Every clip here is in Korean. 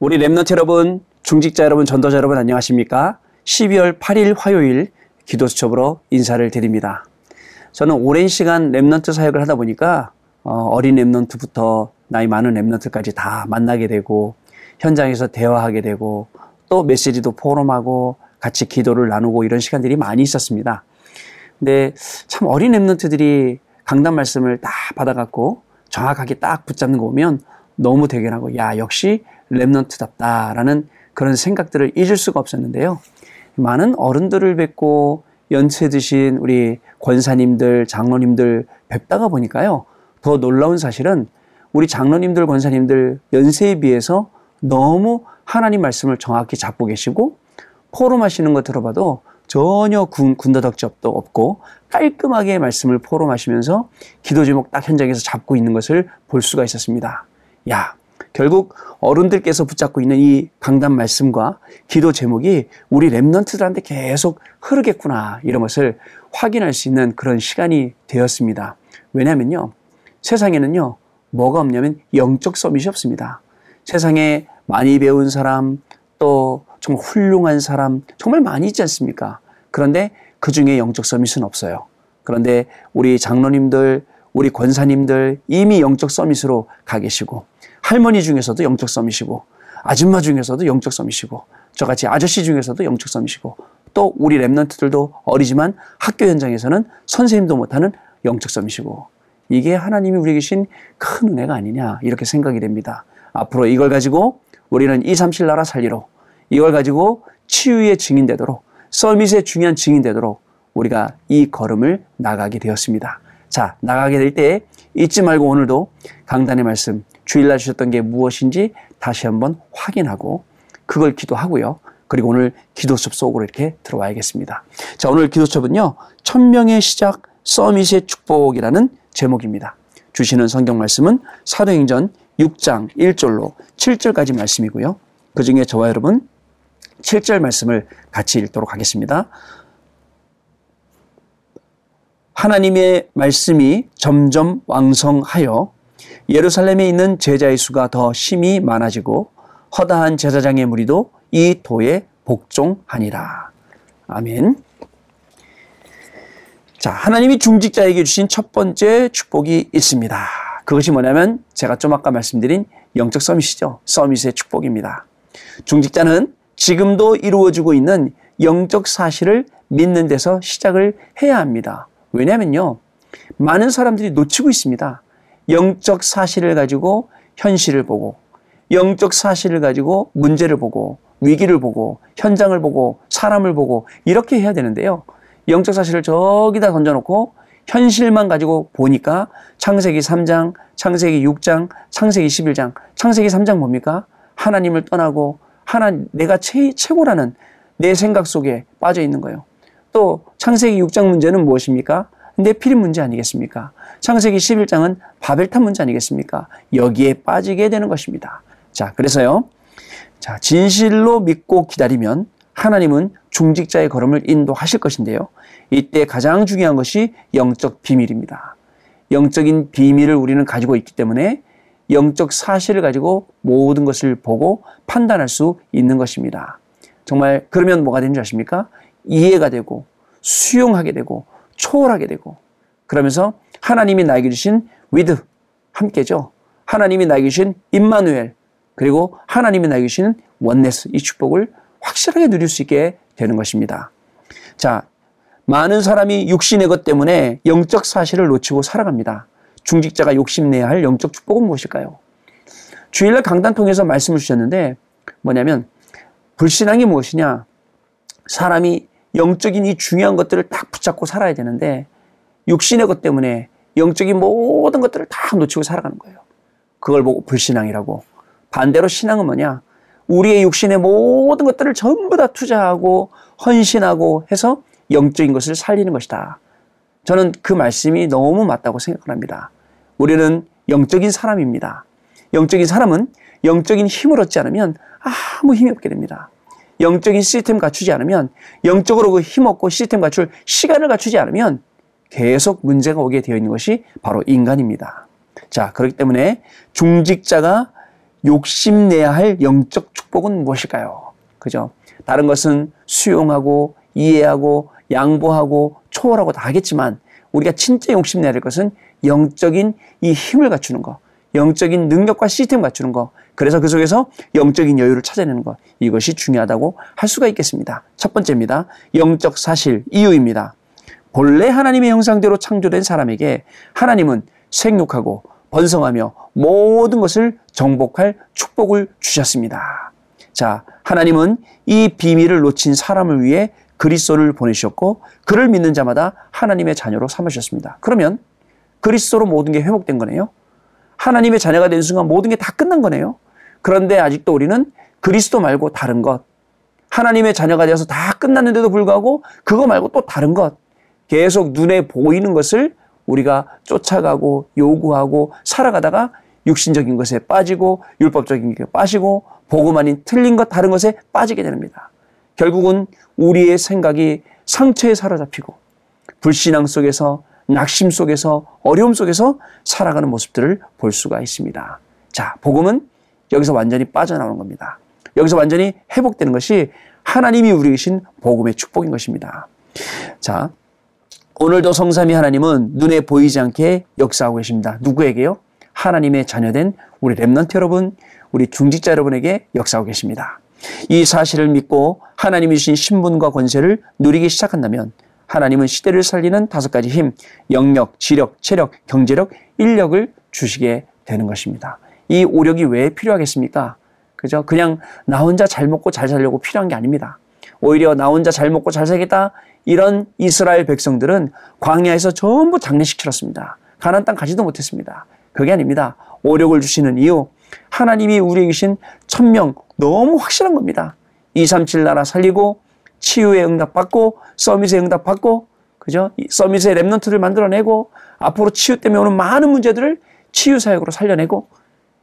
우리 remnant 여러분, 중직자 여러분, 전도자 여러분 안녕하십니까? 12월 8일 화요일 기도 수첩으로 인사를 드립니다. 저는 오랜 시간 remnant 사역을 하다 보니까 어린 remnant부터 나이 많은 remnant까지 다 만나게 되고 현장에서 대화하게 되고 또 메시지도 포럼하고 같이 기도를 나누고 이런 시간들이 많이 있었습니다. 근데 참 어린 remnant들이 강단 말씀을 딱 받아갖고 정확하게 딱 붙잡는 거 보면 너무 대견하고 야 역시 랩넌트답다라는 그런 생각들을 잊을 수가 없었는데요. 많은 어른들을 뵙고 연세 드신 우리 권사님들, 장로님들 뵙다가 보니까요. 더 놀라운 사실은 우리 장로님들, 권사님들 연세에 비해서 너무 하나님 말씀을 정확히 잡고 계시고 포럼하시는 거 들어봐도 전혀 군, 군더덕지도 없고 깔끔하게 말씀을 포럼하시면서 기도 제목 딱 현장에서 잡고 있는 것을 볼 수가 있었습니다. 야, 결국 어른들께서 붙잡고 있는 이 강단 말씀과 기도 제목이 우리 랩런트들한테 계속 흐르겠구나 이런 것을 확인할 수 있는 그런 시간이 되었습니다. 왜냐하면요. 세상에는요. 뭐가 없냐면 영적 서밋이 없습니다. 세상에 많이 배운 사람 또 정말 훌륭한 사람 정말 많이 있지 않습니까? 그런데 그 중에 영적 서밋은 없어요. 그런데 우리 장로님들, 우리 권사님들 이미 영적 서밋으로 가 계시고 할머니 중에서도 영적 서밋이고 아줌마 중에서도 영적 서밋이고 저같이 아저씨 중에서도 영적 서밋이고 또 우리 랩런트들도 어리지만 학교 현장에서는 선생님도 못하는 영적 서밋이고 이게 하나님이 우리에게 주신 큰 은혜가 아니냐 이렇게 생각이 됩니다. 앞으로 이걸 가지고 우리는 2, 3, 7 나라 살리로 이걸 가지고 치유의 증인 되도록 서밋의 중요한 증인 되도록 우리가 이 걸음을 나가게 되었습니다. 자, 나가게 될 때 잊지 말고 오늘도 강단의 말씀 주일날 주셨던 게 무엇인지 다시 한번 확인하고 그걸 기도하고요. 그리고 오늘 기도첩 속으로 이렇게 들어와야겠습니다. 자, 오늘 기도첩은요. 천명의 시작 서밋의 축복이라는 제목입니다. 주시는 성경 말씀은 사도행전 6장 1절로 7절까지 말씀이고요. 그 중에 저와 여러분 7절 말씀을 같이 읽도록 하겠습니다. 하나님의 말씀이 점점 왕성하여 예루살렘에 있는 제자의 수가 더 심히 많아지고 허다한 제사장의 무리도 이 도에 복종하니라. 아멘. 자, 하나님이 중직자에게 주신 첫 번째 축복이 있습니다. 그것이 뭐냐면 제가 좀 아까 말씀드린 영적 서밋이죠. 서밋의 축복입니다. 중직자는 지금도 이루어지고 있는 영적 사실을 믿는 데서 시작을 해야 합니다. 왜냐면요. 많은 사람들이 놓치고 있습니다. 영적 사실을 가지고 현실을 보고, 영적 사실을 가지고 문제를 보고, 위기를 보고, 현장을 보고, 사람을 보고, 이렇게 해야 되는데요. 영적 사실을 저기다 던져놓고, 현실만 가지고 보니까 창세기 3장, 창세기 6장, 창세기 11장, 창세기 3장 뭡니까? 하나님을 떠나고 하나 내가 최, 최고라는 내 생각 속에 빠져 있는 거예요. 또 창세기 6장 문제는 무엇입니까? 내필인 문제 아니겠습니까? 창세기 11장은 바벨탑 문제 아니겠습니까? 여기에 빠지게 되는 것입니다. 자, 그래서요. 자, 진실로 믿고 기다리면 하나님은 중직자의 걸음을 인도하실 것인데요. 이때 가장 중요한 것이 영적 비밀입니다. 영적인 비밀을 우리는 가지고 있기 때문에 영적 사실을 가지고 모든 것을 보고 판단할 수 있는 것입니다. 정말 그러면 뭐가 되는 줄 아십니까? 이해가 되고 수용하게 되고 초월하게 되고 그러면서 하나님이 나에게 주신 with 함께죠. 하나님이 나에게 주신 임마누엘 그리고 하나님이 나에게 주신 oneness 이 축복을 확실하게 누릴 수 있게 되는 것입니다. 자, 많은 사람이 육신의 것 때문에 영적 사실을 놓치고 살아갑니다. 중직자가 욕심내야 할 영적 축복은 무엇일까요? 주일날 강단 통해서 말씀을 주셨는데 뭐냐면 불신앙이 무엇이냐? 사람이 영적인 이 중요한 것들을 딱 붙잡고 살아야 되는데 육신의 것 때문에 영적인 모든 것들을 다 놓치고 살아가는 거예요. 그걸 보고 불신앙이라고. 반대로 신앙은 뭐냐? 우리의 육신의 모든 것들을 전부 다 투자하고 헌신하고 해서 영적인 것을 살리는 것이다. 저는 그 말씀이 너무 맞다고 생각을 합니다. 우리는 영적인 사람입니다. 영적인 사람은 영적인 힘을 얻지 않으면 아무 힘이 없게 됩니다. 영적인 시스템 갖추지 않으면 영적으로 그 힘없고 시스템 갖출 시간을 갖추지 않으면 계속 문제가 오게 되어 있는 것이 바로 인간입니다. 자, 그렇기 때문에 중직자가 욕심내야 할 영적 축복은 무엇일까요? 그죠? 다른 것은 수용하고 이해하고 양보하고 초월하고 다 하겠지만 우리가 진짜 욕심내야 될 것은 영적인 이 힘을 갖추는 거, 영적인 능력과 시스템 갖추는 거, 그래서 그 속에서 영적인 여유를 찾아내는 것, 이것이 중요하다고 할 수가 있겠습니다. 첫 번째입니다. 영적 사실, 이유입니다. 본래 하나님의 형상대로 창조된 사람에게 하나님은 생육하고 번성하며 모든 것을 정복할 축복을 주셨습니다. 자, 하나님은 이 비밀을 놓친 사람을 위해 그리스도를 보내셨고 그를 믿는 자마다 하나님의 자녀로 삼으셨습니다. 그러면 그리스도로 모든 게 회복된 거네요. 하나님의 자녀가 된 순간 모든 게 다 끝난 거네요. 그런데 아직도 우리는 그리스도 말고 다른 것, 하나님의 자녀가 되어서 다 끝났는데도 불구하고 그거 말고 또 다른 것, 계속 눈에 보이는 것을 우리가 쫓아가고 요구하고 살아가다가 육신적인 것에 빠지고 율법적인 것에 빠지고 복음 아닌 틀린 것 다른 것에 빠지게 됩니다. 결국은 우리의 생각이 상처에 사로잡히고 불신앙 속에서 낙심 속에서 어려움 속에서 살아가는 모습들을 볼 수가 있습니다. 자, 복음은 여기서 완전히 빠져나오는 겁니다. 여기서 완전히 회복되는 것이 하나님이 우리 계신 복음의 축복인 것입니다. 자, 오늘도 성삼위 하나님은 눈에 보이지 않게 역사하고 계십니다. 누구에게요? 하나님의 자녀된 우리 랩런트 여러분, 우리 중직자 여러분에게 역사하고 계십니다. 이 사실을 믿고 하나님이 주신 신분과 권세를 누리기 시작한다면 하나님은 시대를 살리는 다섯 가지 힘, 영력, 지력, 체력, 경제력, 인력을 주시게 되는 것입니다. 이 오력이 왜 필요하겠습니까? 그죠? 그냥 나 혼자 잘 먹고 잘 살려고 필요한 게 아닙니다. 오히려 나 혼자 잘 먹고 잘 살겠다 이런 이스라엘 백성들은 광야에서 전부 장례식 치렀습니다. 가나안 땅 가지도 못했습니다. 그게 아닙니다. 오력을 주시는 이유 하나님이 우리에게 주신 천명 너무 확실한 겁니다. 237 나라 살리고 치유의 응답받고 서밋의 응답받고 그죠? 서밋의 랩런트를 만들어내고 앞으로 치유 때문에 오는 많은 문제들을 치유 사역으로 살려내고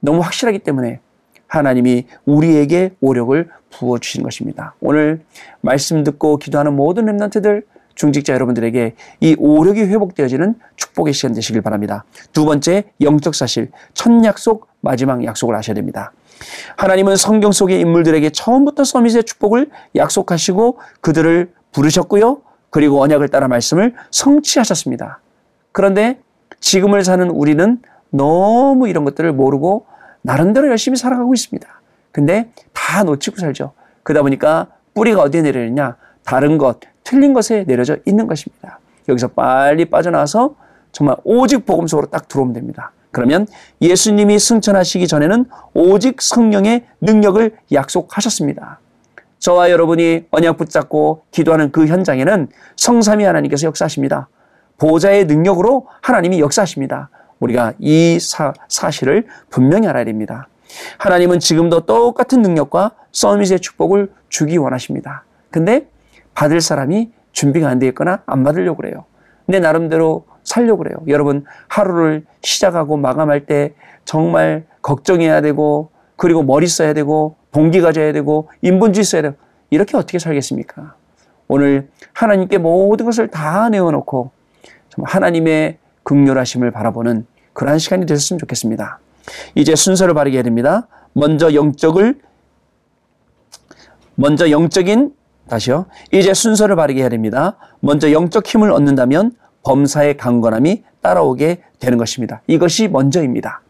너무 확실하기 때문에 하나님이 우리에게 오력을 부어 주신 것입니다. 오늘 말씀 듣고 기도하는 모든 랩런트들 중직자 여러분들에게 이 오력이 회복되어지는 축복의 시간 되시길 바랍니다. 두 번째 영적 사실 첫 약속 마지막 약속을 아셔야 됩니다. 하나님은 성경 속의 인물들에게 처음부터 서밋의 축복을 약속하시고 그들을 부르셨고요. 그리고 언약을 따라 말씀을 성취하셨습니다. 그런데 지금을 사는 우리는 너무 이런 것들을 모르고 나름대로 열심히 살아가고 있습니다. 근데 다 놓치고 살죠. 그러다 보니까 뿌리가 어디에 내려있냐? 다른 것, 틀린 것에 내려져 있는 것입니다. 여기서 빨리 빠져나와서 정말 오직 복음 속으로 딱 들어오면 됩니다. 그러면 예수님이 승천하시기 전에는 오직 성령의 능력을 약속하셨습니다. 저와 여러분이 언약 붙잡고 기도하는 그 현장에는 성삼위 하나님께서 역사하십니다. 보좌의 능력으로 하나님이 역사하십니다. 우리가 이 사, 사실을 분명히 알아야 됩니다. 하나님은 지금도 똑같은 능력과 서밋의 축복을 주기 원하십니다. 근데 받을 사람이 준비가 안 되어 있거나 안 받으려고 그래요. 내 나름대로 살려고 그래요. 여러분, 하루를 시작하고 마감할 때 정말 걱정해야 되고, 그리고 머리 써야 되고, 동기 가져야 되고, 인본주의 써야 되고, 이렇게 어떻게 살겠습니까? 오늘 하나님께 모든 것을 다 내어놓고, 하나님의 극렬하심을 바라보는 그러한 시간이 되셨으면 좋겠습니다. 이제 순서를 바르게 해야 됩니다. 먼저 영적을, 먼저 영적인, 다시요. 이제 순서를 바르게 해야 됩니다. 먼저 영적 힘을 얻는다면 범사의 강건함이 따라오게 되는 것입니다. 이것이 먼저입니다.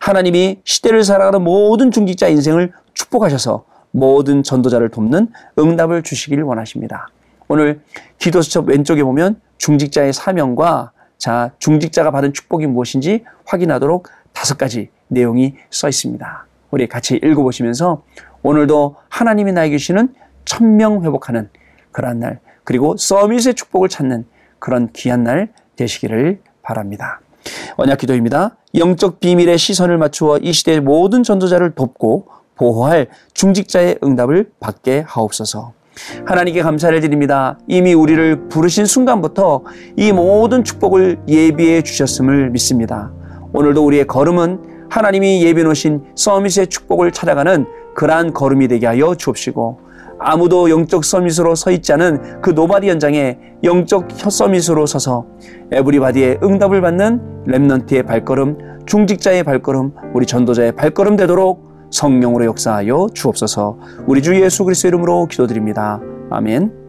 하나님이 시대를 살아가는 모든 중직자 인생을 축복하셔서 모든 전도자를 돕는 응답을 주시길 원하십니다. 오늘 기도 수첩 왼쪽에 보면 중직자의 사명과 자, 중직자가 받은 축복이 무엇인지 확인하도록 다섯 가지 내용이 써 있습니다. 우리 같이 읽어보시면서 오늘도 하나님이 나에게 주시는 천명 회복하는 그러한 날, 그리고 서밋의 축복을 찾는 그런 귀한 날 되시기를 바랍니다. 언약 기도입니다. 영적 비밀의 시선을 맞추어 이 시대의 모든 전도자를 돕고 보호할 중직자의 응답을 받게 하옵소서. 하나님께 감사를 드립니다. 이미 우리를 부르신 순간부터 이 모든 축복을 예비해 주셨음을 믿습니다. 오늘도 우리의 걸음은 하나님이 예비해 놓으신 summit의 축복을 찾아가는 그러한 걸음이 되게 하여 주옵시고 아무도 영적 summit으로 서 있지 않은 그 nobody 현장에 영적 summit으로 서서 everybody의 응답을 받는 remnant의 발걸음, 중직자의 발걸음, 우리 전도자의 발걸음 되도록 성령으로 역사하여 주옵소서. 우리 주 예수 그리스도 이름으로 기도드립니다. 아멘.